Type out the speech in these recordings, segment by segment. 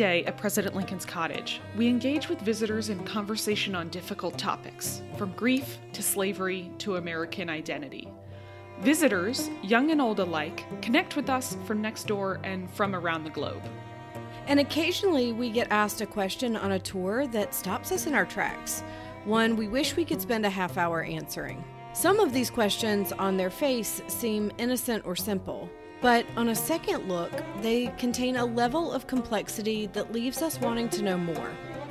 day at President Lincoln's cottage, we engage with visitors in conversation on difficult topics, from grief to slavery to American identity. Visitors, young and old alike, connect with us from next door and from around the globe. And occasionally we get asked a question on a tour that stops us in our tracks, one we wish we could spend a half hour answering. Some of these questions on their face seem innocent or simple, but on a second look, they contain a level of complexity that leaves us wanting to know more.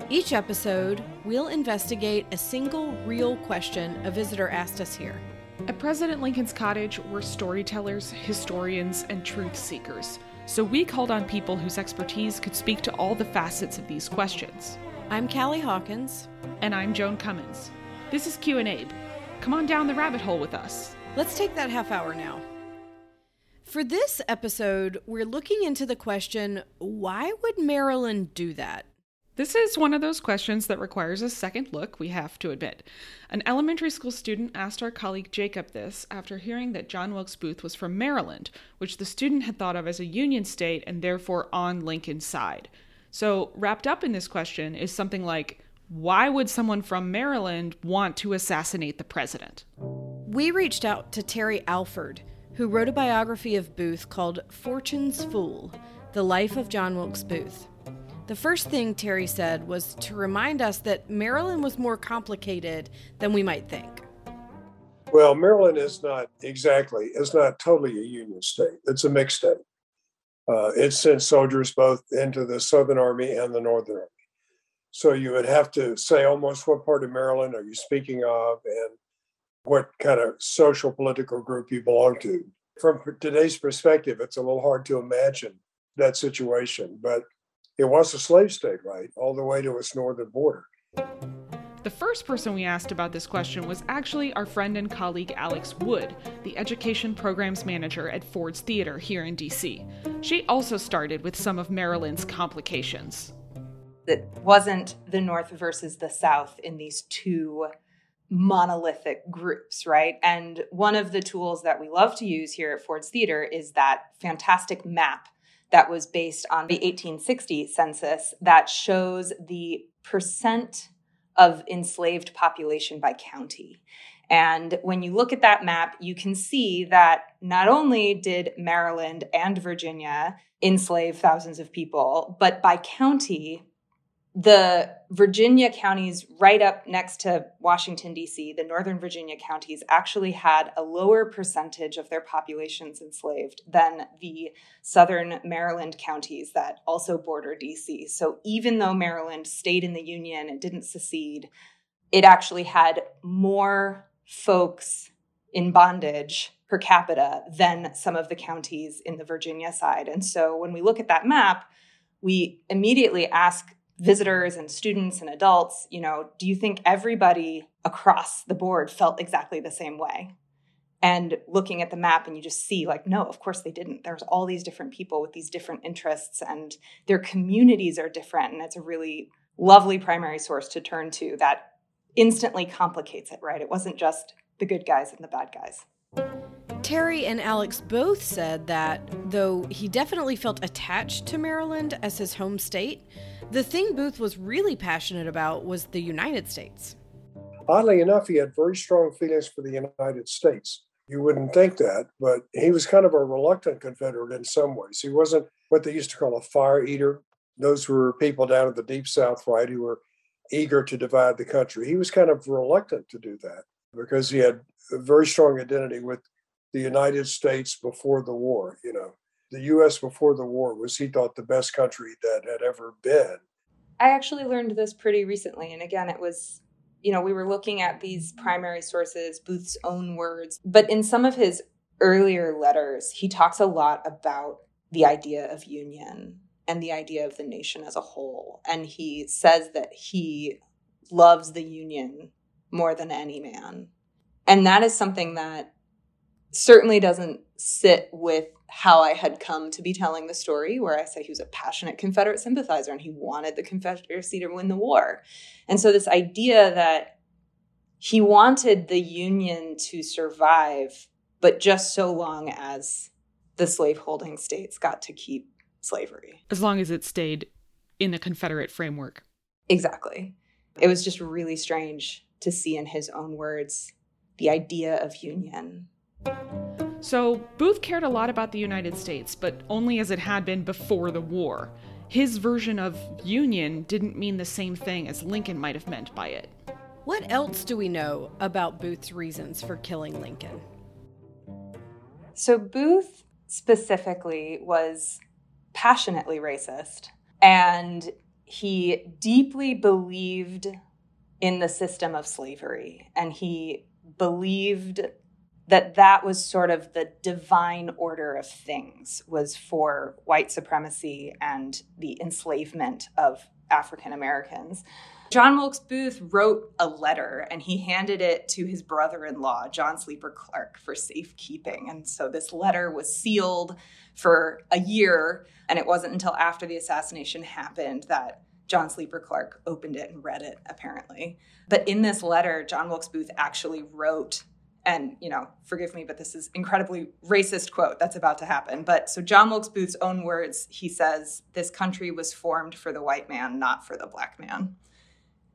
Each episode, we'll investigate a single real question a visitor asked us here. At President Lincoln's cottage, we're storytellers, historians, and truth seekers. So we called on people whose expertise could speak to all the facets of these questions. I'm Callie Hawkins. And I'm Joan Cummins. This is Q and Abe. Come on down the rabbit hole with us. Let's take that half hour now. For this episode, we're looking into the question why would Maryland do that? This is one of those questions that requires a second look, we have to admit. An elementary school student asked our colleague Jacob this after hearing that John Wilkes Booth was from Maryland, which the student had thought of as a Union state and therefore on Lincoln's side. So, wrapped up in this question is something like why would someone from Maryland want to assassinate the president? We reached out to Terry Alford who wrote a biography of Booth called Fortune's Fool The Life of John Wilkes Booth. The first thing Terry said was to remind us that Maryland was more complicated than we might think. Well, Maryland is not exactly, it's not totally a Union state. It's a mixed state. Uh, it sent soldiers both into the Southern Army and the Northern Army. So you would have to say almost what part of Maryland are you speaking of and what kind of social political group you belong to. From today's perspective, it's a little hard to imagine that situation, but it was a slave state, right, all the way to its northern border. The first person we asked about this question was actually our friend and colleague Alex Wood, the education programs manager at Ford's Theater here in DC. She also started with some of Maryland's complications. It wasn't the North versus the South in these two monolithic groups, right? And one of the tools that we love to use here at Ford's Theater is that fantastic map that was based on the 1860 census that shows the percent of enslaved population by county. And when you look at that map, you can see that not only did Maryland and Virginia enslave thousands of people, but by county, the Virginia counties right up next to Washington, D.C., the Northern Virginia counties actually had a lower percentage of their populations enslaved than the Southern Maryland counties that also border D.C. So even though Maryland stayed in the Union and didn't secede, it actually had more folks in bondage per capita than some of the counties in the Virginia side. And so when we look at that map, we immediately ask visitors and students and adults, you know, do you think everybody across the board felt exactly the same way? And looking at the map, and you just see, like, no, of course they didn't. There's all these different people with these different interests, and their communities are different. And it's a really lovely primary source to turn to that instantly complicates it, right? It wasn't just the good guys and the bad guys. Terry and Alex both said that though he definitely felt attached to Maryland as his home state, the thing Booth was really passionate about was the United States. Oddly enough, he had very strong feelings for the United States. You wouldn't think that, but he was kind of a reluctant Confederate in some ways. He wasn't what they used to call a fire eater. Those were people down in the deep South, right, who were eager to divide the country. He was kind of reluctant to do that because he had a very strong identity with the United States before the war, you know the US before the war was, he thought, the best country that had ever been. I actually learned this pretty recently. And again, it was, you know, we were looking at these primary sources, Booth's own words. But in some of his earlier letters, he talks a lot about the idea of union and the idea of the nation as a whole. And he says that he loves the union more than any man. And that is something that certainly doesn't sit with how I had come to be telling the story, where I say he was a passionate Confederate sympathizer and he wanted the Confederacy to win the war. And so, this idea that he wanted the Union to survive, but just so long as the slaveholding states got to keep slavery. As long as it stayed in the Confederate framework. Exactly. It was just really strange to see in his own words the idea of union. So, Booth cared a lot about the United States, but only as it had been before the war. His version of union didn't mean the same thing as Lincoln might have meant by it. What else do we know about Booth's reasons for killing Lincoln? So, Booth specifically was passionately racist, and he deeply believed in the system of slavery, and he believed that that was sort of the divine order of things was for white supremacy and the enslavement of African Americans. John Wilkes Booth wrote a letter and he handed it to his brother in law, John Sleeper Clarke, for safekeeping. And so this letter was sealed for a year. And it wasn't until after the assassination happened that John Sleeper Clarke opened it and read it, apparently. But in this letter, John Wilkes Booth actually wrote and you know forgive me but this is incredibly racist quote that's about to happen but so john wilkes booth's own words he says this country was formed for the white man not for the black man.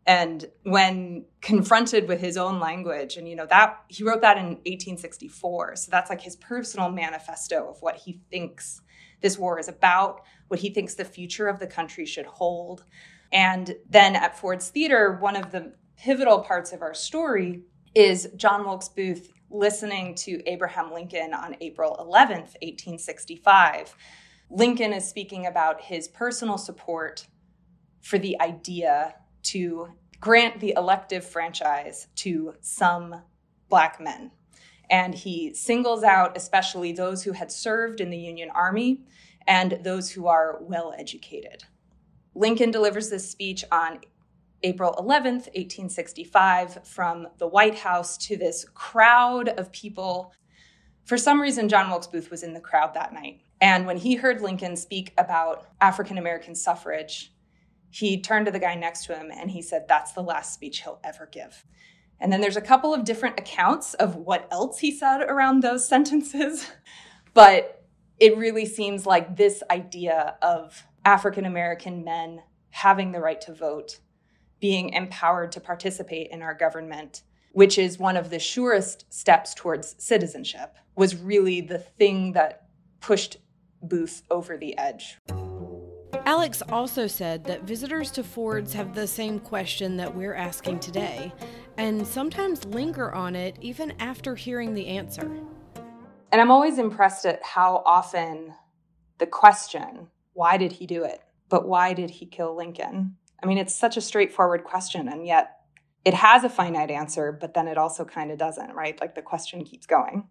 And when confronted with his own language and you know that he wrote that in 1864 so that's like his personal manifesto of what he thinks this war is about what he thinks the future of the country should hold. And then at ford's theater one of the pivotal parts of our story is John Wilkes Booth listening to Abraham Lincoln on April 11th, 1865. Lincoln is speaking about his personal support for the idea to grant the elective franchise to some black men. And he singles out especially those who had served in the Union Army and those who are well educated. Lincoln delivers this speech on April 11th, 1865, from the White House to this crowd of people. For some reason, John Wilkes Booth was in the crowd that night. And when he heard Lincoln speak about African American suffrage, he turned to the guy next to him and he said, That's the last speech he'll ever give. And then there's a couple of different accounts of what else he said around those sentences. but it really seems like this idea of African American men having the right to vote being empowered to participate in our government, which is one of the surest steps towards citizenship, was really the thing that pushed Booth over the edge. Alex also said that visitors to Ford's have the same question that we're asking today, and sometimes linger on it even after hearing the answer. And I'm always impressed at how often the question, why did he do it? But why did he kill Lincoln? I mean, it's such a straightforward question, and yet it has a finite answer, but then it also kind of doesn't, right? Like the question keeps going.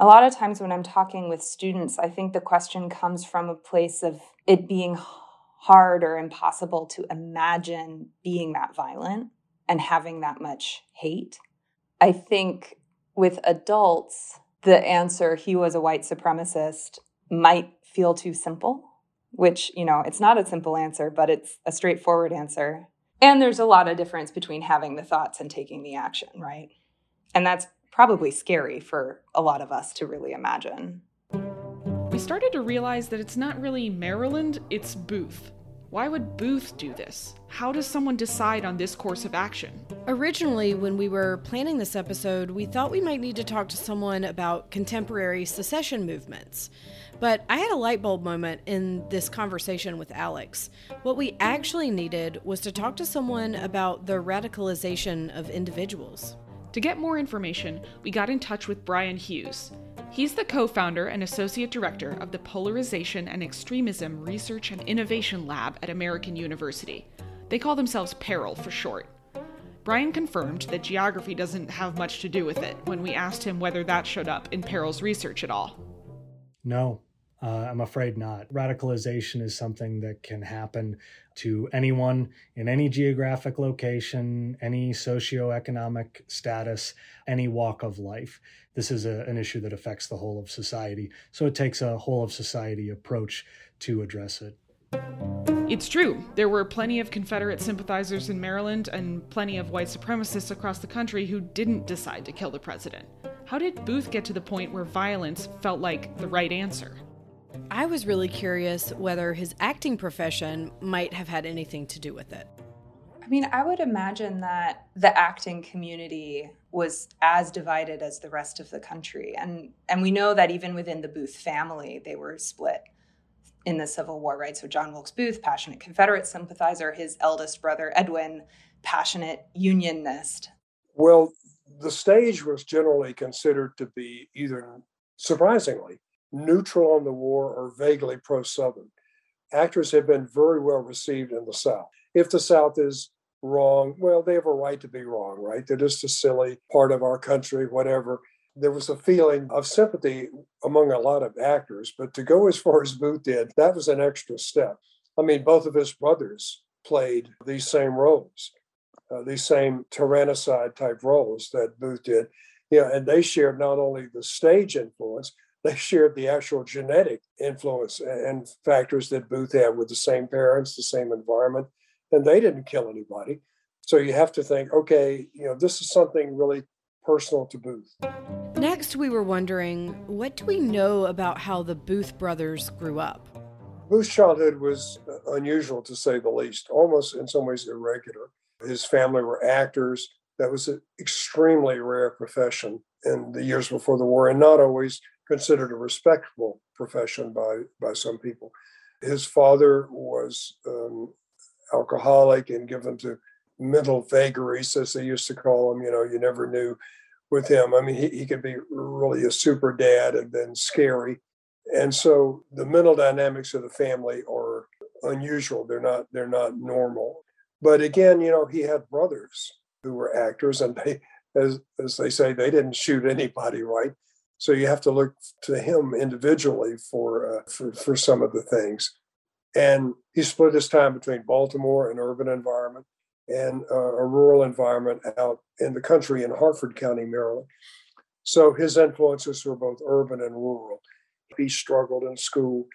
A lot of times when I'm talking with students, I think the question comes from a place of it being hard or impossible to imagine being that violent and having that much hate. I think with adults, the answer, he was a white supremacist, might feel too simple which, you know, it's not a simple answer, but it's a straightforward answer. And there's a lot of difference between having the thoughts and taking the action, right? And that's probably scary for a lot of us to really imagine. We started to realize that it's not really Maryland, it's Booth. Why would Booth do this? How does someone decide on this course of action? Originally, when we were planning this episode, we thought we might need to talk to someone about contemporary secession movements. But I had a light bulb moment in this conversation with Alex. What we actually needed was to talk to someone about the radicalization of individuals. To get more information, we got in touch with Brian Hughes. He's the co founder and associate director of the Polarization and Extremism Research and Innovation Lab at American University. They call themselves PERIL for short. Brian confirmed that geography doesn't have much to do with it when we asked him whether that showed up in PERIL's research at all. No, uh, I'm afraid not. Radicalization is something that can happen to anyone in any geographic location, any socioeconomic status, any walk of life. This is a, an issue that affects the whole of society. So it takes a whole of society approach to address it. It's true. There were plenty of Confederate sympathizers in Maryland and plenty of white supremacists across the country who didn't decide to kill the president. How did Booth get to the point where violence felt like the right answer? I was really curious whether his acting profession might have had anything to do with it. I mean, I would imagine that the acting community was as divided as the rest of the country. And and we know that even within the Booth family, they were split in the Civil War, right? So John Wilkes Booth, passionate Confederate sympathizer, his eldest brother Edwin, passionate Unionist. Well, the stage was generally considered to be either surprisingly neutral on the war or vaguely pro Southern. Actors have been very well received in the South. If the South is wrong, well, they have a right to be wrong, right? They're just a silly part of our country, whatever. There was a feeling of sympathy among a lot of actors, but to go as far as Booth did, that was an extra step. I mean, both of his brothers played these same roles, uh, these same tyrannicide type roles that Booth did. You know, and they shared not only the stage influence, they shared the actual genetic influence and factors that Booth had with the same parents, the same environment, and they didn't kill anybody. So you have to think, okay, you know, this is something really personal to Booth. Next, we were wondering what do we know about how the Booth brothers grew up? Booth's childhood was unusual to say the least, almost in some ways irregular. His family were actors. That was an extremely rare profession in the years before the war, and not always considered a respectable profession by, by some people. His father was um, alcoholic and given to mental vagaries, as they used to call him. You know, you never knew with him. I mean, he, he could be really a super dad and then scary. And so the mental dynamics of the family are unusual. They're not they're not normal. But again, you know, he had brothers who were actors, and they, as as they say, they didn't shoot anybody, right? So you have to look to him individually for uh, for, for some of the things. And he split his time between Baltimore, an urban environment, and uh, a rural environment out in the country in Harford County, Maryland. So his influences were both urban and rural. He struggled in school,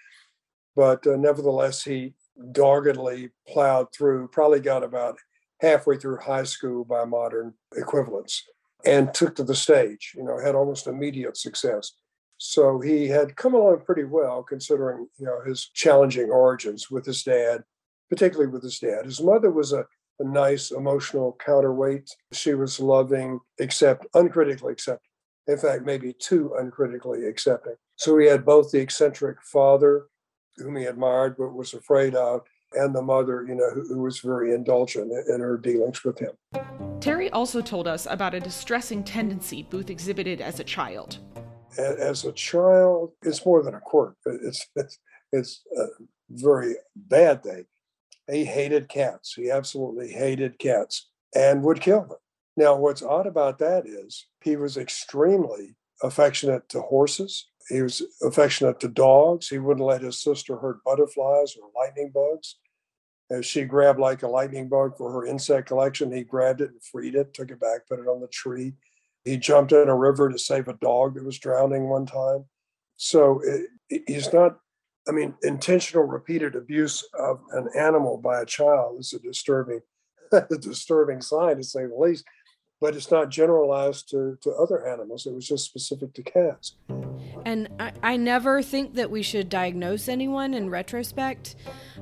but uh, nevertheless, he doggedly plowed through, probably got about halfway through high school by modern equivalents, and took to the stage, you know, had almost immediate success. So he had come along pretty well, considering you know his challenging origins with his dad, particularly with his dad. His mother was a, a nice emotional counterweight. She was loving, except uncritically accepting. In fact, maybe too uncritically accepting. So he had both the eccentric father, whom he admired but was afraid of, and the mother, you know, who, who was very indulgent in, in her dealings with him. Terry also told us about a distressing tendency Booth exhibited as a child as a child, it's more than a quirk. It's it's it's a very bad thing. He hated cats. He absolutely hated cats and would kill them. Now, what's odd about that is he was extremely affectionate to horses. He was affectionate to dogs. He wouldn't let his sister hurt butterflies or lightning bugs. As she grabbed like a lightning bug for her insect collection, he grabbed it and freed it, took it back, put it on the tree. He jumped in a river to save a dog that was drowning one time. So it, he's not, I mean, intentional repeated abuse of an animal by a child is a disturbing, a disturbing sign to say the least. But it's not generalized to, to other animals. It was just specific to cats. And I, I never think that we should diagnose anyone in retrospect,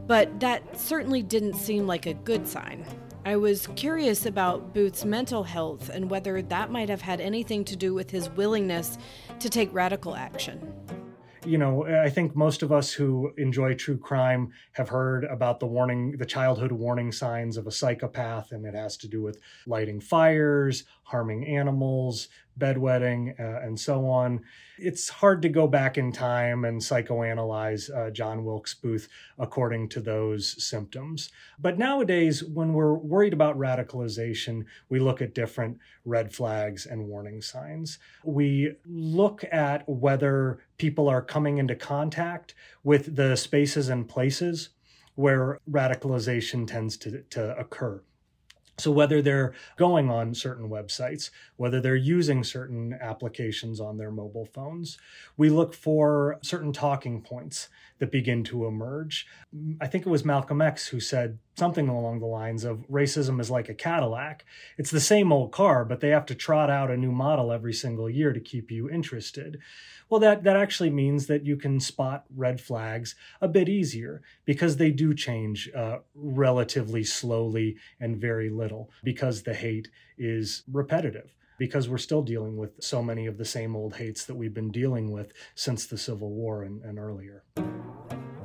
but that certainly didn't seem like a good sign. I was curious about Booth's mental health and whether that might have had anything to do with his willingness to take radical action. You know, I think most of us who enjoy true crime have heard about the warning, the childhood warning signs of a psychopath, and it has to do with lighting fires, harming animals, bedwetting, uh, and so on. It's hard to go back in time and psychoanalyze uh, John Wilkes Booth according to those symptoms. But nowadays, when we're worried about radicalization, we look at different red flags and warning signs. We look at whether people are coming into contact with the spaces and places where radicalization tends to, to occur. So, whether they're going on certain websites, whether they're using certain applications on their mobile phones, we look for certain talking points that begin to emerge. I think it was Malcolm X who said something along the lines of racism is like a Cadillac. It's the same old car, but they have to trot out a new model every single year to keep you interested. Well, that, that actually means that you can spot red flags a bit easier because they do change uh, relatively slowly and very little because the hate is repetitive because we're still dealing with so many of the same old hates that we've been dealing with since the Civil War and, and earlier.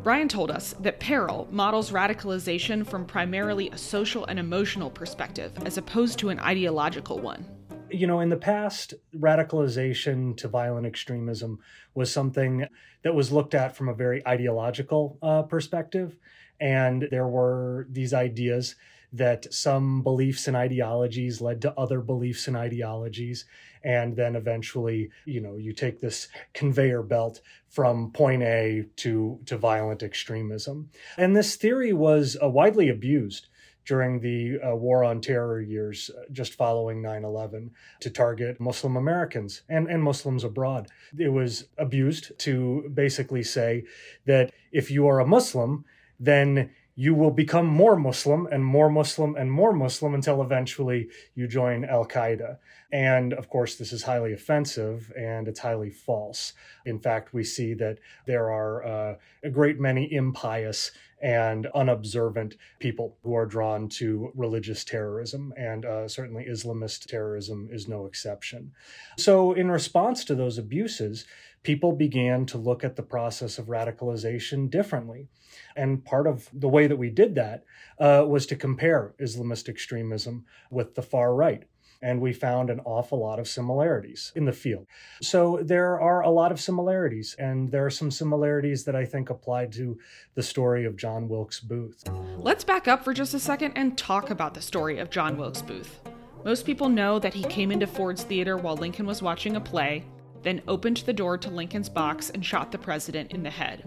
Brian told us that Peril models radicalization from primarily a social and emotional perspective as opposed to an ideological one. You know, in the past, radicalization to violent extremism was something that was looked at from a very ideological uh, perspective. And there were these ideas that some beliefs and ideologies led to other beliefs and ideologies. And then eventually you know you take this conveyor belt from point a to to violent extremism. And this theory was uh, widely abused during the uh, war on terror years uh, just following 9-11 to target muslim americans and, and muslims abroad. It was abused to basically say that if you are a muslim then you will become more Muslim and more Muslim and more Muslim until eventually you join Al Qaeda. And of course, this is highly offensive and it's highly false. In fact, we see that there are uh, a great many impious and unobservant people who are drawn to religious terrorism, and uh, certainly Islamist terrorism is no exception. So, in response to those abuses, people began to look at the process of radicalization differently. And part of the way that we did that uh, was to compare Islamist extremism with the far right. And we found an awful lot of similarities in the field. So there are a lot of similarities, and there are some similarities that I think apply to the story of John Wilkes Booth. Let's back up for just a second and talk about the story of John Wilkes Booth. Most people know that he came into Ford's Theater while Lincoln was watching a play, then opened the door to Lincoln's box and shot the president in the head.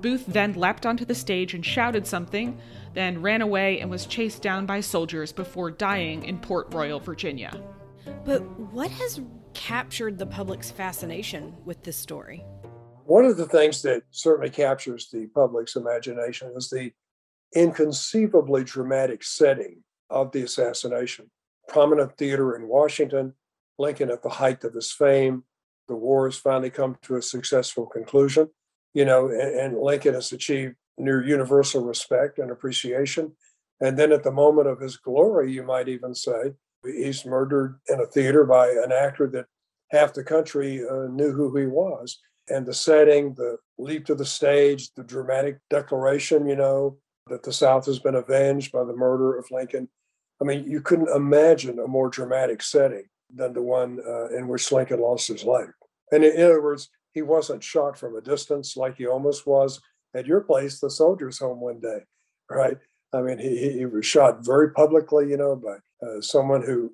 Booth then leapt onto the stage and shouted something, then ran away and was chased down by soldiers before dying in Port Royal, Virginia. But what has captured the public's fascination with this story? One of the things that certainly captures the public's imagination is the inconceivably dramatic setting of the assassination. Prominent theater in Washington, Lincoln at the height of his fame, the war has finally come to a successful conclusion you know, and, and Lincoln has achieved near universal respect and appreciation. And then at the moment of his glory, you might even say, he's murdered in a theater by an actor that half the country uh, knew who he was. And the setting, the leap to the stage, the dramatic declaration, you know, that the South has been avenged by the murder of Lincoln. I mean, you couldn't imagine a more dramatic setting than the one uh, in which Lincoln lost his life. And in, other words, he wasn't shot from a distance like he almost was at your place, the soldiers' home one day, right? I mean, he, he was shot very publicly, you know, by uh, someone who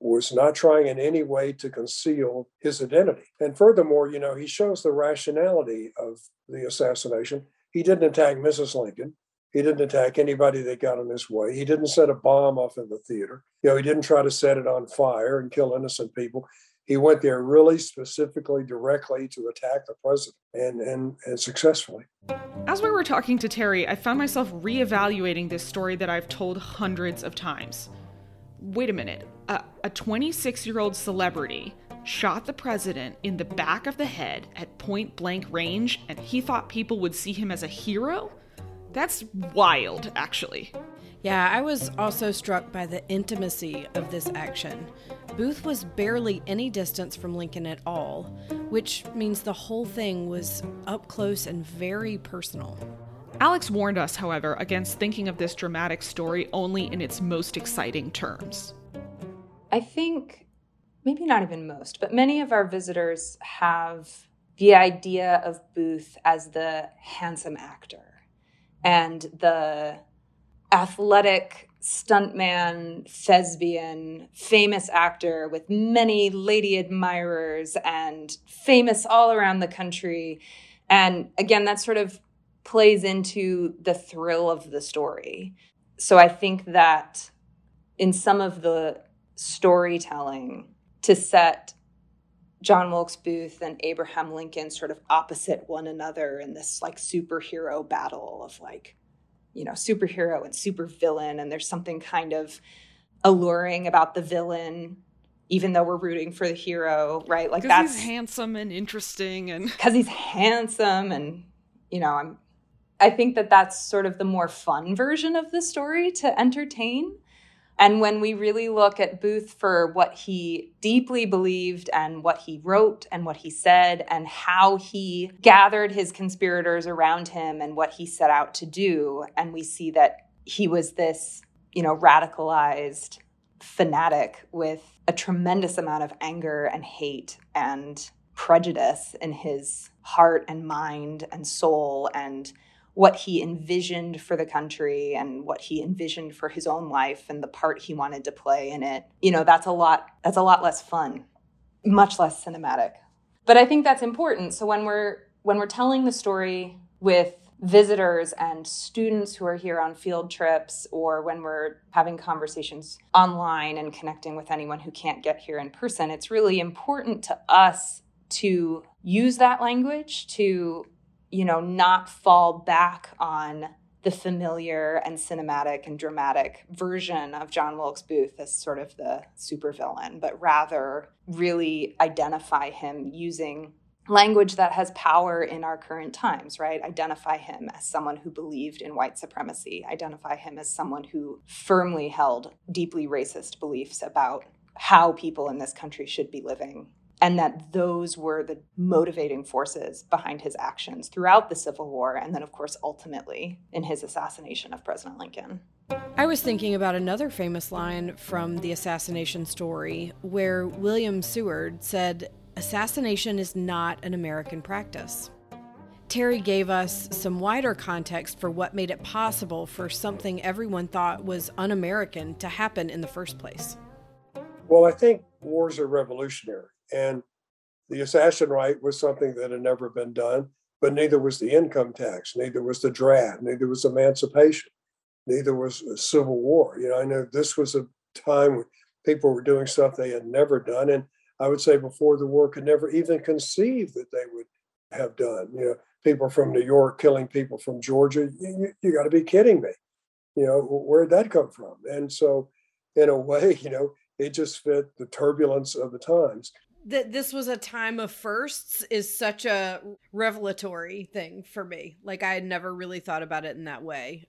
was not trying in any way to conceal his identity. And furthermore, you know, he shows the rationality of the assassination. He didn't attack Mrs. Lincoln. He didn't attack anybody that got in his way. He didn't set a bomb off in the theater. You know, he didn't try to set it on fire and kill innocent people he went there really specifically directly to attack the president and, and, and successfully. As we were talking to Terry, I found myself reevaluating this story that I've told hundreds of times. Wait a minute, a 26 year old celebrity shot the president in the back of the head at point blank range, and he thought people would see him as a hero? That's wild, actually. Yeah, I was also struck by the intimacy of this action. Booth was barely any distance from Lincoln at all, which means the whole thing was up close and very personal. Alex warned us, however, against thinking of this dramatic story only in its most exciting terms. I think maybe not even most, but many of our visitors have the idea of Booth as the handsome actor and the athletic stuntman, thespian, famous actor with many lady admirers and famous all around the country. And again, that sort of plays into the thrill of the story. So I think that in some of the storytelling, to set John Wilkes Booth and Abraham Lincoln sort of opposite one another in this like superhero battle of like you know, superhero and supervillain, and there's something kind of alluring about the villain even though we're rooting for the hero, right? Like that's he's handsome and interesting and because he's handsome and you know, I'm I think that that's sort of the more fun version of the story to entertain. And when we really look at Booth for what he deeply believed and what he wrote and what he said and how he gathered his conspirators around him and what he set out to do, and we see that he was this, you know, radicalized fanatic with a tremendous amount of anger and hate and prejudice in his heart and mind and soul and what he envisioned for the country and what he envisioned for his own life and the part he wanted to play in it. You know that's a lot that's a lot less fun much less cinematic. But i think that's important. So when we're when we're telling the story with visitors and students who are here on field trips or when we're having conversations online and connecting with anyone who can't get here in person it's really important to us to use that language to you know not fall back on the familiar and cinematic and dramatic version of John Wilkes Booth as sort of the supervillain, but rather really identify him using language that has power in our current times, right? Identify him as someone who believed in white supremacy, identify him as someone who firmly held deeply racist beliefs about how people in this country should be living. And that those were the motivating forces behind his actions throughout the Civil War, and then, of course, ultimately in his assassination of President Lincoln. I was thinking about another famous line from the assassination story where William Seward said, assassination is not an American practice. Terry gave us some wider context for what made it possible for something everyone thought was un American to happen in the first place. Well, I think wars are revolutionary, and the assassin right was something that had never been done, but neither was the income tax, neither was the draft, neither was emancipation, neither was Civil War. You know, I know this was a time when people were doing stuff they had never done, and I would say before the war could never even conceive that they would have done. You know, people from New York killing people from Georgia. You, you got to be kidding me. You know, where'd that come from? And so, in a way, you know, it just fit the turbulence of the times. That this was a time of firsts is such a revelatory thing for me. Like I had never really thought about it in that way.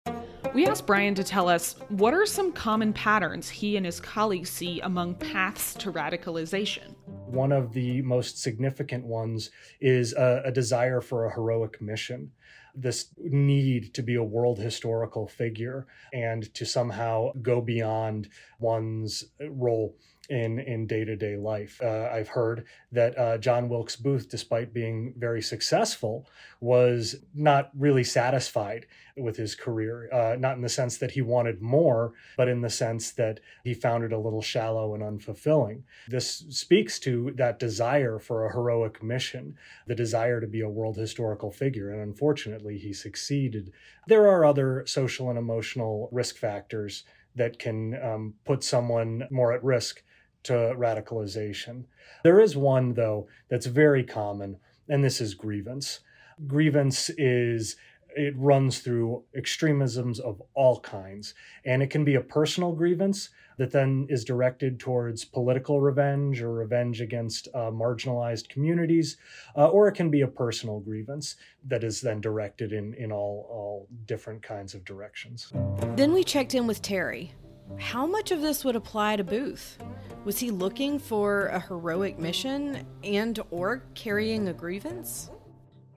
We asked Brian to tell us what are some common patterns he and his colleagues see among paths to radicalization. One of the most significant ones is a, a desire for a heroic mission this need to be a world historical figure and to somehow go beyond one's role in in day to day life. Uh, I've heard that uh, John Wilkes Booth, despite being very successful, was not really satisfied with his career. Uh, not in the sense that he wanted more, but in the sense that he found it a little shallow and unfulfilling. This speaks to that desire for a heroic mission, the desire to be a world historical figure, and unfortunately, he succeeded. There are other social and emotional risk factors that can um, put someone more at risk to radicalization. There is one, though, that's very common, and this is grievance. Grievance is it runs through extremisms of all kinds. And it can be a personal grievance that then is directed towards political revenge or revenge against uh, marginalized communities, uh, or it can be a personal grievance that is then directed in, in all, all different kinds of directions. Then we checked in with Terry. How much of this would apply to Booth? Was he looking for a heroic mission and or carrying a grievance?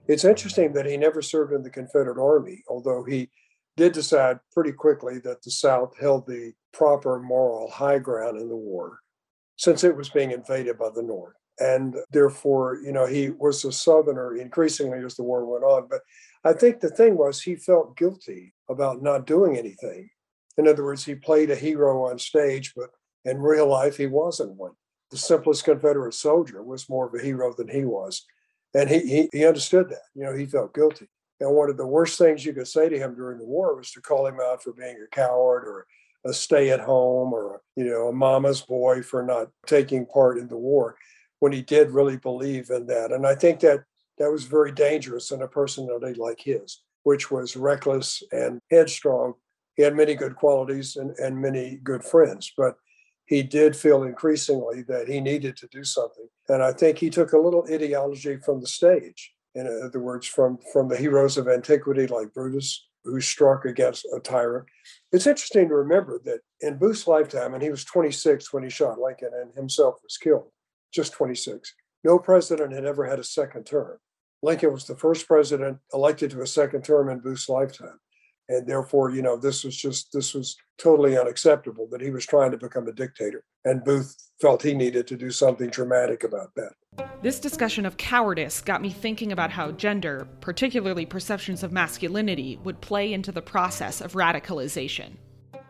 It's interesting that he never served in the Confederate Army, although he did decide pretty quickly that the South held the proper moral high ground in the war since it was being invaded by the North. And therefore, you know, he was a Southerner increasingly as the war went on. But I think the thing was he felt guilty about not doing anything. In other words, he played a hero on stage, but in real life, he wasn't one. The simplest Confederate soldier was more of a hero than he was. And he, he, he understood that. You know, he felt guilty. And one of the worst things you could say to him during the war was to call him out for being a coward or a stay at home or, you know, a mama's boy for not taking part in the war when he did really believe in that. And I think that that was very dangerous in a personality like his which was reckless and headstrong. He had many good qualities and, and many good friends, but he did feel increasingly that he needed to do something. And I think he took a little ideology from the stage. In other words, from, from the heroes of antiquity like Brutus, who struck against a tyrant. It's interesting to remember that in Booth's lifetime, and he was 26 when he shot Lincoln and himself was killed, just 26, no president had ever had a second term. Lincoln was the first president elected to a second term in Booth's lifetime and therefore you know this was just this was totally unacceptable that he was trying to become a dictator and booth felt he needed to do something dramatic about that. This discussion of cowardice got me thinking about how gender particularly perceptions of masculinity would play into the process of radicalization.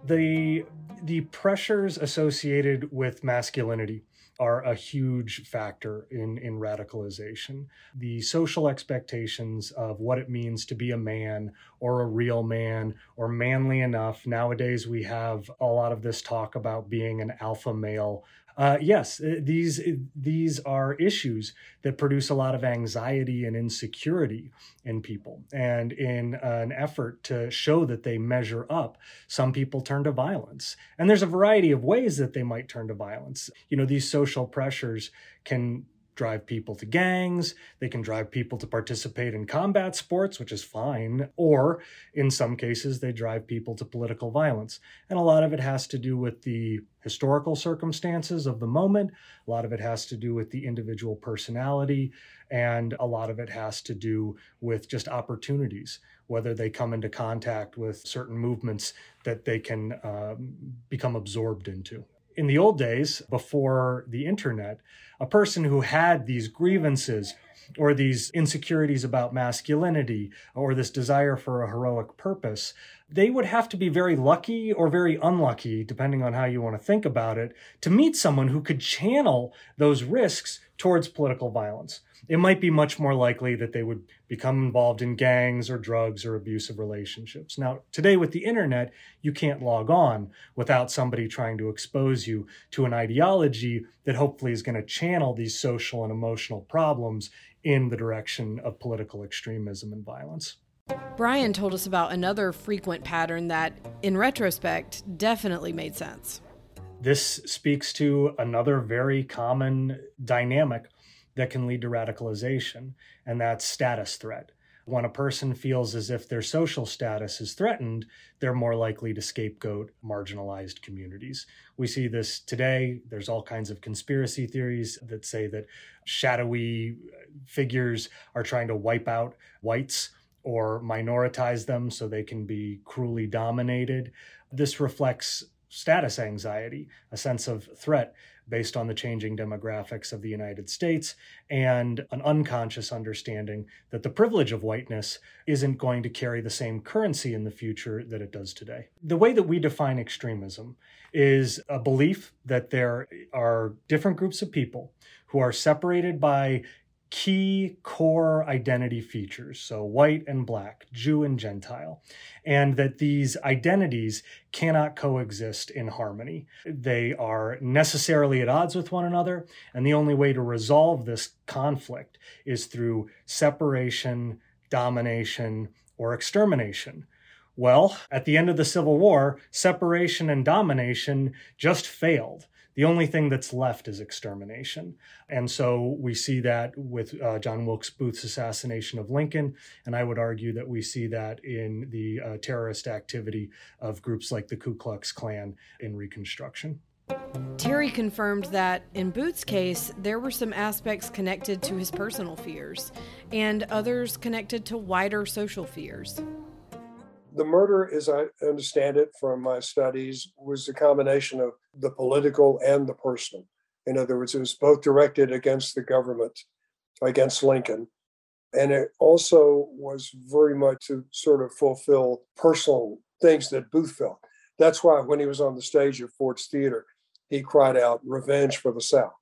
The the pressures associated with masculinity are a huge factor in, in radicalization. The social expectations of what it means to be a man or a real man or manly enough. Nowadays, we have a lot of this talk about being an alpha male uh, yes, uh, these uh, these are issues that produce a lot of anxiety and insecurity in people, and in an effort to show that they measure up, some people turn to violence. And there's a variety of ways that they might turn to violence. You know, these social pressures can drive people to gangs, they can drive people to participate in combat sports, which is fine, or in some cases, they drive people to political violence. And a lot of it has to do with the historical circumstances of the moment, a lot of it has to do with the individual personality, and a lot of it has to do with just opportunities. Whether they come into contact with certain movements that they can um, become absorbed into in the old days, before the internet, a person who had these grievances or these insecurities about masculinity or this desire for a heroic purpose, they would have to be very lucky or very unlucky, depending on how you want to think about it, to meet someone who could channel those risks towards political violence it might be much more likely that they would become involved in gangs or drugs or abusive relationships. Now, today with the internet, you can't log on without somebody trying to expose you to an ideology that hopefully is going to channel these social and emotional problems in the direction of political extremism and violence. Brian told us about another frequent pattern that, in retrospect, definitely made sense. This speaks to another very common dynamic that can lead to radicalization, and that's status threat. When a person feels as if their social status is threatened, they're more likely to scapegoat marginalized communities. We see this today. There's all kinds of conspiracy theories that say that shadowy uh, figures are trying to wipe out whites or minoritize them so they can be cruelly dominated. This reflects status anxiety, a sense of threat based on the changing demographics of the United States and an unconscious understanding that the privilege of whiteness isn't going to carry the same currency in the future that it does today. The way that we define extremism is a belief that there are different groups of people who are separated by key core identity features, so white and black, Jew and Gentile, and that these identities cannot coexist in harmony. They are necessarily at odds with one another, and the only way to resolve this conflict is through separation, domination, or extermination. Well, at the end of the Civil War, separation and domination just failed the only thing that's left is extermination. And so we see that with uh, John Wilkes Booth's assassination of Lincoln. And I would argue that we see that in the uh, terrorist activity of groups like the Ku Klux Klan in Reconstruction. Terry confirmed that in Booth's case, there were some aspects connected to his personal fears and others connected to wider social fears the murder, as I understand it from my studies, was a combination of the political and the personal. In other words, it was both directed against the government, against Lincoln, and it also was very much to sort of fulfill personal things that Booth felt. That's why when he was on the stage at Ford's Theater, he cried out, Revenge for the South.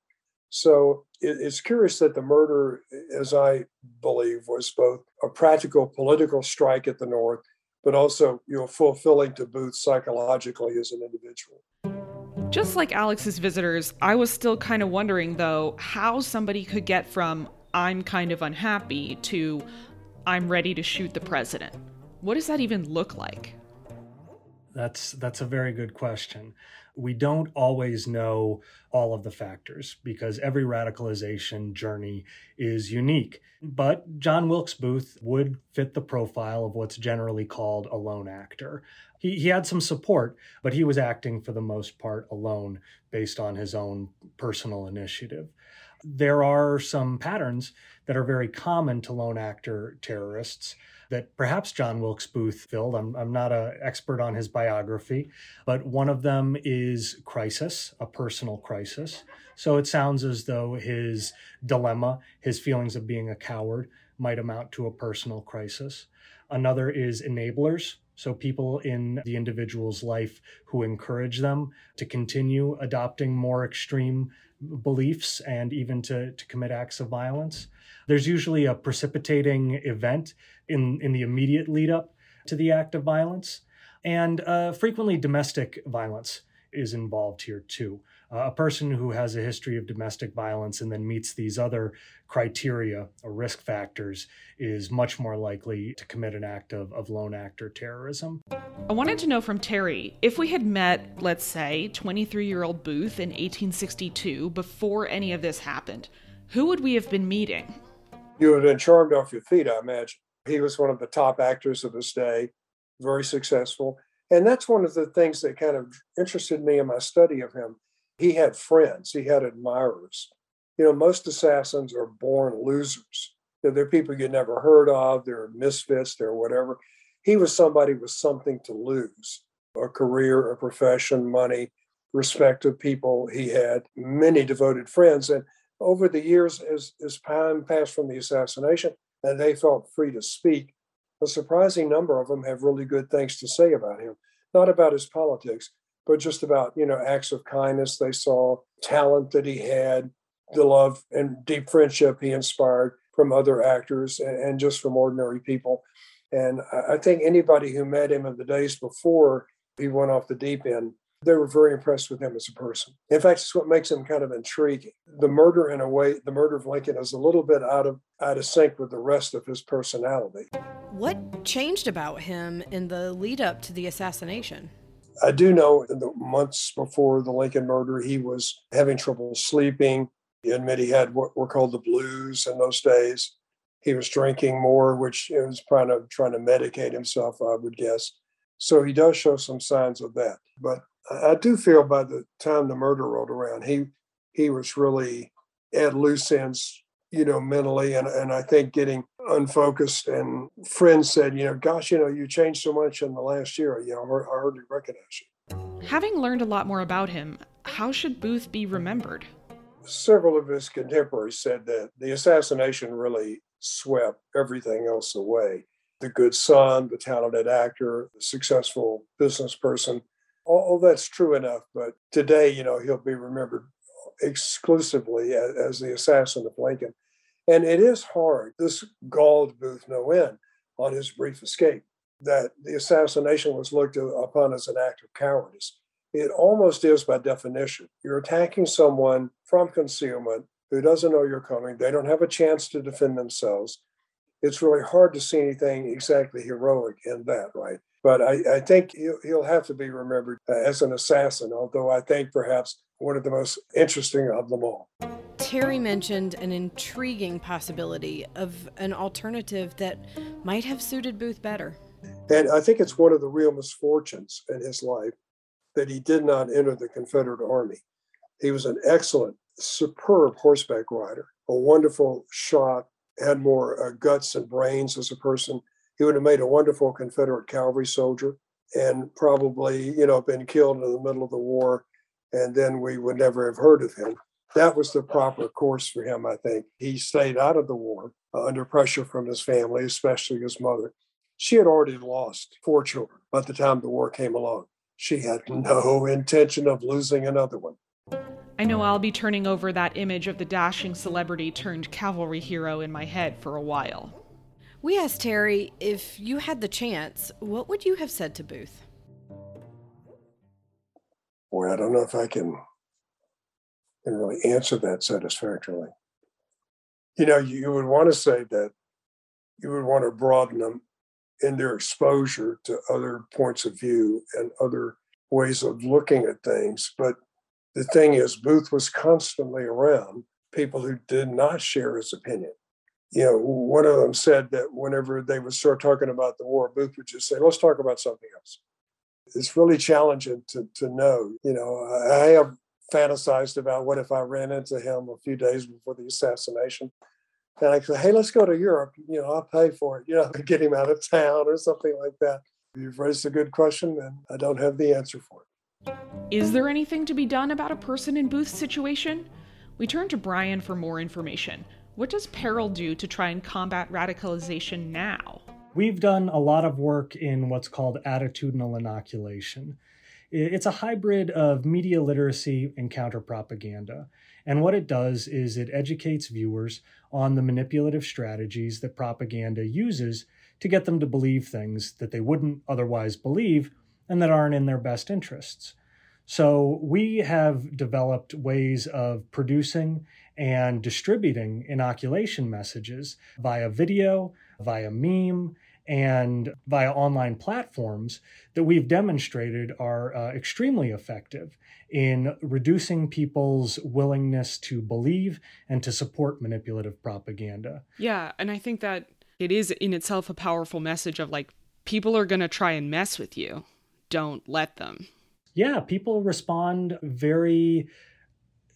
So it's curious that the murder, as I believe, was both a practical political strike at the North but also you know fulfilling to Booth psychologically as an individual. Just like Alex's visitors, I was still kind of wondering though how somebody could get from I'm kind of unhappy to I'm ready to shoot the president. What does that even look like? That's that's a very good question. We don't always know all of the factors because every radicalization journey is unique. But John Wilkes Booth would fit the profile of what's generally called a lone actor. He, he had some support, but he was acting for the most part alone based on his own personal initiative. There are some patterns that are very common to lone actor terrorists that perhaps John Wilkes Booth filled. I'm, I'm not an expert on his biography, but one of them is crisis, a personal crisis. So it sounds as though his dilemma, his feelings of being a coward, might amount to a personal crisis. Another is enablers. So, people in the individual's life who encourage them to continue adopting more extreme beliefs and even to, to commit acts of violence. There's usually a precipitating event in, in the immediate lead up to the act of violence. And uh, frequently, domestic violence is involved here too. Uh, a person who has a history of domestic violence and then meets these other criteria or risk factors is much more likely to commit an act of, of lone actor terrorism. I wanted to know from Terry if we had met, let's say, 23 year old Booth in 1862 before any of this happened, who would we have been meeting? You would have been charmed off your feet, I imagine. He was one of the top actors of his day, very successful. And that's one of the things that kind of interested me in my study of him. He had friends, he had admirers. You know, most assassins are born losers. They're people you never heard of, they're misfits, they're whatever. He was somebody with something to lose a career, a profession, money, respect of people. He had many devoted friends. And over the years, as, as time passed from the assassination, and they felt free to speak, a surprising number of them have really good things to say about him, not about his politics, but just about, you know, acts of kindness they saw, talent that he had, the love and deep friendship he inspired from other actors and, and just from ordinary people. And I think anybody who met him in the days before he went off the deep end they were very impressed with him as a person. In fact, it's what makes him kind of intriguing. The murder, in a way, the murder of Lincoln is a little bit out of out of sync with the rest of his personality. What changed about him in the lead up to the assassination? I do know in the months before the Lincoln murder, he was having trouble sleeping. He admitted he had what were called the blues in those days. He was drinking more, which was kind of trying to medicate himself, I would guess. So he does show some signs of that. But I do feel by the time the murder rolled around, he he was really at loose ends, you know, mentally, and and I think getting unfocused. And friends said, you know, gosh, you know, you changed so much in the last year. You know, I hardly recognize you. Having learned a lot more about him, how should Booth be remembered? Several of his contemporaries said that the assassination really swept everything else away. The good son, the talented actor, the successful business person all, that's true enough. But today, you know, he'll be remembered exclusively as, as the assassin of Lincoln. And it is hard. This galled Booth no end on his brief escape that the assassination was looked upon as an act of cowardice. It almost is by definition. You're attacking someone from concealment who doesn't know you're coming. They don't have a chance to defend themselves. It's really hard to see anything exactly heroic in that, right? But I, I think he'll, he'll, have to be remembered as an assassin, although I think perhaps one of the most interesting of them all. Terry mentioned an intriguing possibility of an alternative that might have suited Booth better. And I think it's one of the real misfortunes in his life that he did not enter the Confederate Army. He was an excellent, superb horseback rider, a wonderful shot, had more uh, guts and brains as a person he would have made a wonderful Confederate cavalry soldier and probably, you know, been killed in the middle of the war. And then we would never have heard of him. That was the proper course for him, I think. He stayed out of the war uh, under pressure from his family, especially his mother. She had already lost four children by the time the war came along. She had no intention of losing another one. I know I'll be turning over that image of the dashing celebrity turned cavalry hero in my head for a while. We asked Terry if you had the chance, what would you have said to Booth? Boy, I don't know if I can, can really answer that satisfactorily. You know, you, you would want to say that you would want to broaden them in their exposure to other points of view and other ways of looking at things. But the thing is, Booth was constantly around people who did not share his opinion. You know, one of them said that whenever they would start talking about the war, Booth would just say, let's talk about something else. It's really challenging to, to know. You know, I have fantasized about what if I ran into him a few days before the assassination. And I said, hey, let's go to Europe. You know, I'll pay for it, you know, get him out of town or something like that. You've raised a good question, and I don't have the answer for it. Is there anything to be done about a person in Booth's situation? We turn to Brian for more information. What does Peril do to try and combat radicalization now? We've done a lot of work in what's called attitudinal inoculation. It's a hybrid of media literacy and counter propaganda. And what it does is it educates viewers on the manipulative strategies that propaganda uses to get them to believe things that they wouldn't otherwise believe and that aren't in their best interests. So we have developed ways of producing and distributing inoculation messages via video, via meme, and via online platforms that we've demonstrated are uh, extremely effective in reducing people's willingness to believe and to support manipulative propaganda. Yeah, and I think that it is in itself a powerful message of like people are going to try and mess with you. Don't let them. Yeah, people respond very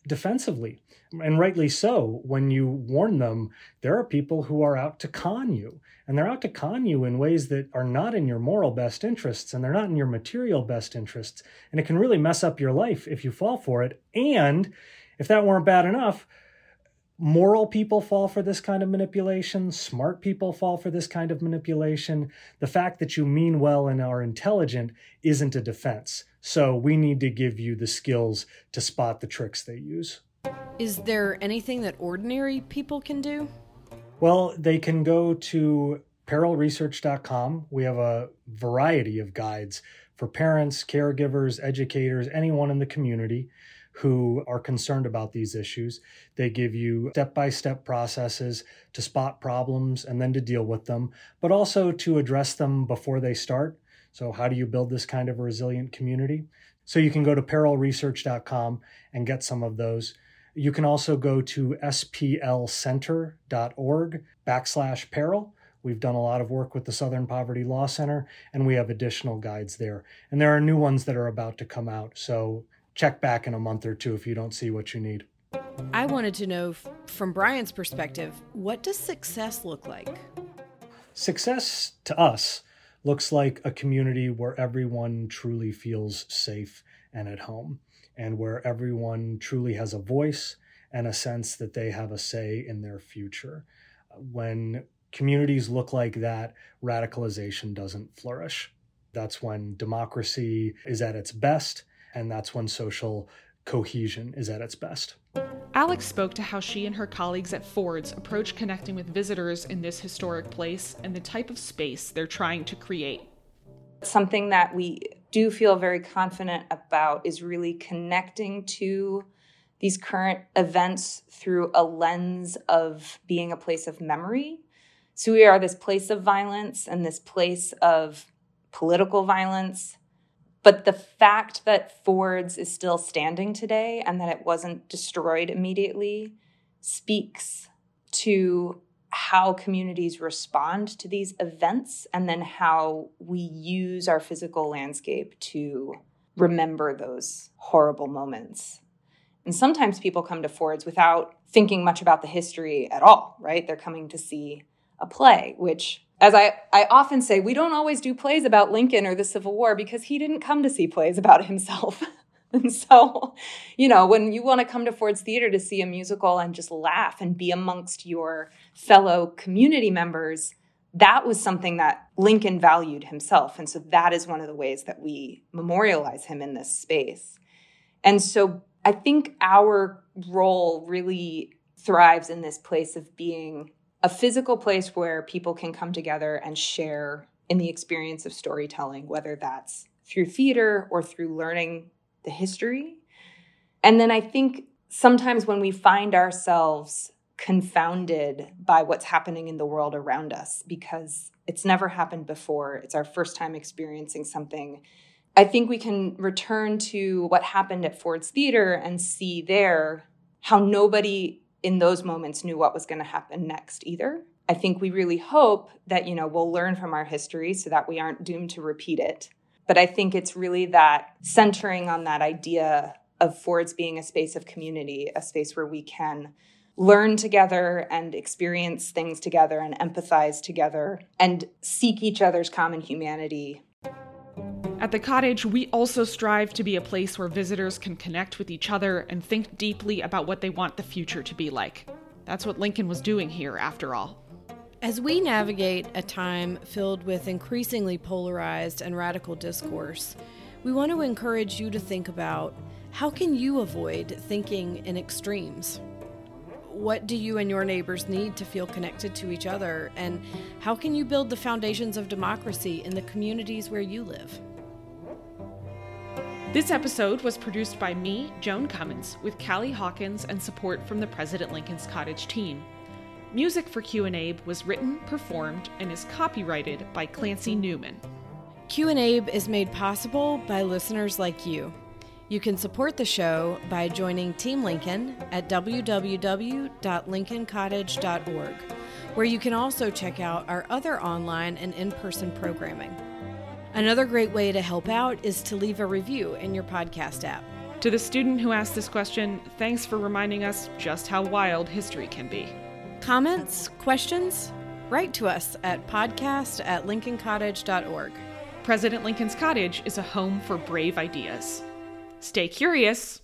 defensively. And rightly so. When you warn them, there are people who are out to con you. And they're out to con you in ways that are not in your moral best interests and they're not in your material best interests. And it can really mess up your life if you fall for it. And if that weren't bad enough, moral people fall for this kind of manipulation, smart people fall for this kind of manipulation. The fact that you mean well and are intelligent isn't a defense. So we need to give you the skills to spot the tricks they use. Is there anything that ordinary people can do? Well, they can go to perilresearch.com. We have a variety of guides for parents, caregivers, educators, anyone in the community who are concerned about these issues. They give you step by step processes to spot problems and then to deal with them, but also to address them before they start. So, how do you build this kind of a resilient community? So, you can go to perilresearch.com and get some of those. You can also go to splcenter.org backslash peril. We've done a lot of work with the Southern Poverty Law Center, and we have additional guides there. And there are new ones that are about to come out. So check back in a month or two if you don't see what you need. I wanted to know from Brian's perspective, what does success look like? Success to us looks like a community where everyone truly feels safe and at home, and where everyone truly has a voice and a sense that they have a say in their future. When communities look like that, radicalization doesn't flourish. That's when democracy is at its best and that's when social cohesion is at its best. Alex spoke to how she and her colleagues at Ford's approach connecting with visitors in this historic place and the type of space they're trying to create. Something that we do feel very confident about is really connecting to these current events through a lens of being a place of memory. So we are this place of violence and this place of political violence but the fact that Ford's is still standing today and that it wasn't destroyed immediately speaks to how communities respond to these events and then how we use our physical landscape to remember those horrible moments. And sometimes people come to Ford's without thinking much about the history at all, right? They're coming to see a play, which as I, I often say, we don't always do plays about Lincoln or the Civil War because he didn't come to see plays about himself. and so, you know, when you want to come to Ford's Theater to see a musical and just laugh and be amongst your fellow community members, that was something that Lincoln valued himself. And so that is one of the ways that we memorialize him in this space. And so I think our role really thrives in this place of being a physical place where people can come together and share in the experience of storytelling, whether that's through theater or through learning the history. And then I think sometimes when we find ourselves confounded by what's happening in the world around us because it's never happened before. It's our first time experiencing something. I think we can return to what happened at Ford's Theater and see there how nobody in those moments knew what was going to happen next either. I think we really hope that, you know, we'll learn from our history so that we aren't doomed to repeat it. But I think it's really that centering on that idea of Ford's being a space of community, a space where we can learn together and experience things together and empathize together and seek each other's common humanity. At the cottage, we also strive to be a place where visitors can connect with each other and think deeply about what they want the future to be like. That's what Lincoln was doing here, after all. As we navigate a time filled with increasingly polarized and radical discourse, we want to encourage you to think about how can you avoid thinking in extremes? what do you and your neighbors need to feel connected to each other? And how can you build the foundations of democracy in the communities where you live? This episode was produced by me, Joan Cummins, with Callie Hawkins and support from the President Lincoln's Cottage team. Music for Q and Abe was written, performed, and is copyrighted by Clancy Newman. Q and Abe is made possible by listeners like you. You can support the show by joining Team Lincoln at www.lincolncottage.org, where you can also check out our other online and in person programming. Another great way to help out is to leave a review in your podcast app. To the student who asked this question, thanks for reminding us just how wild history can be. Comments, questions? Write to us at podcast at lincolncottage.org. President Lincoln's Cottage is a home for brave ideas. Stay curious.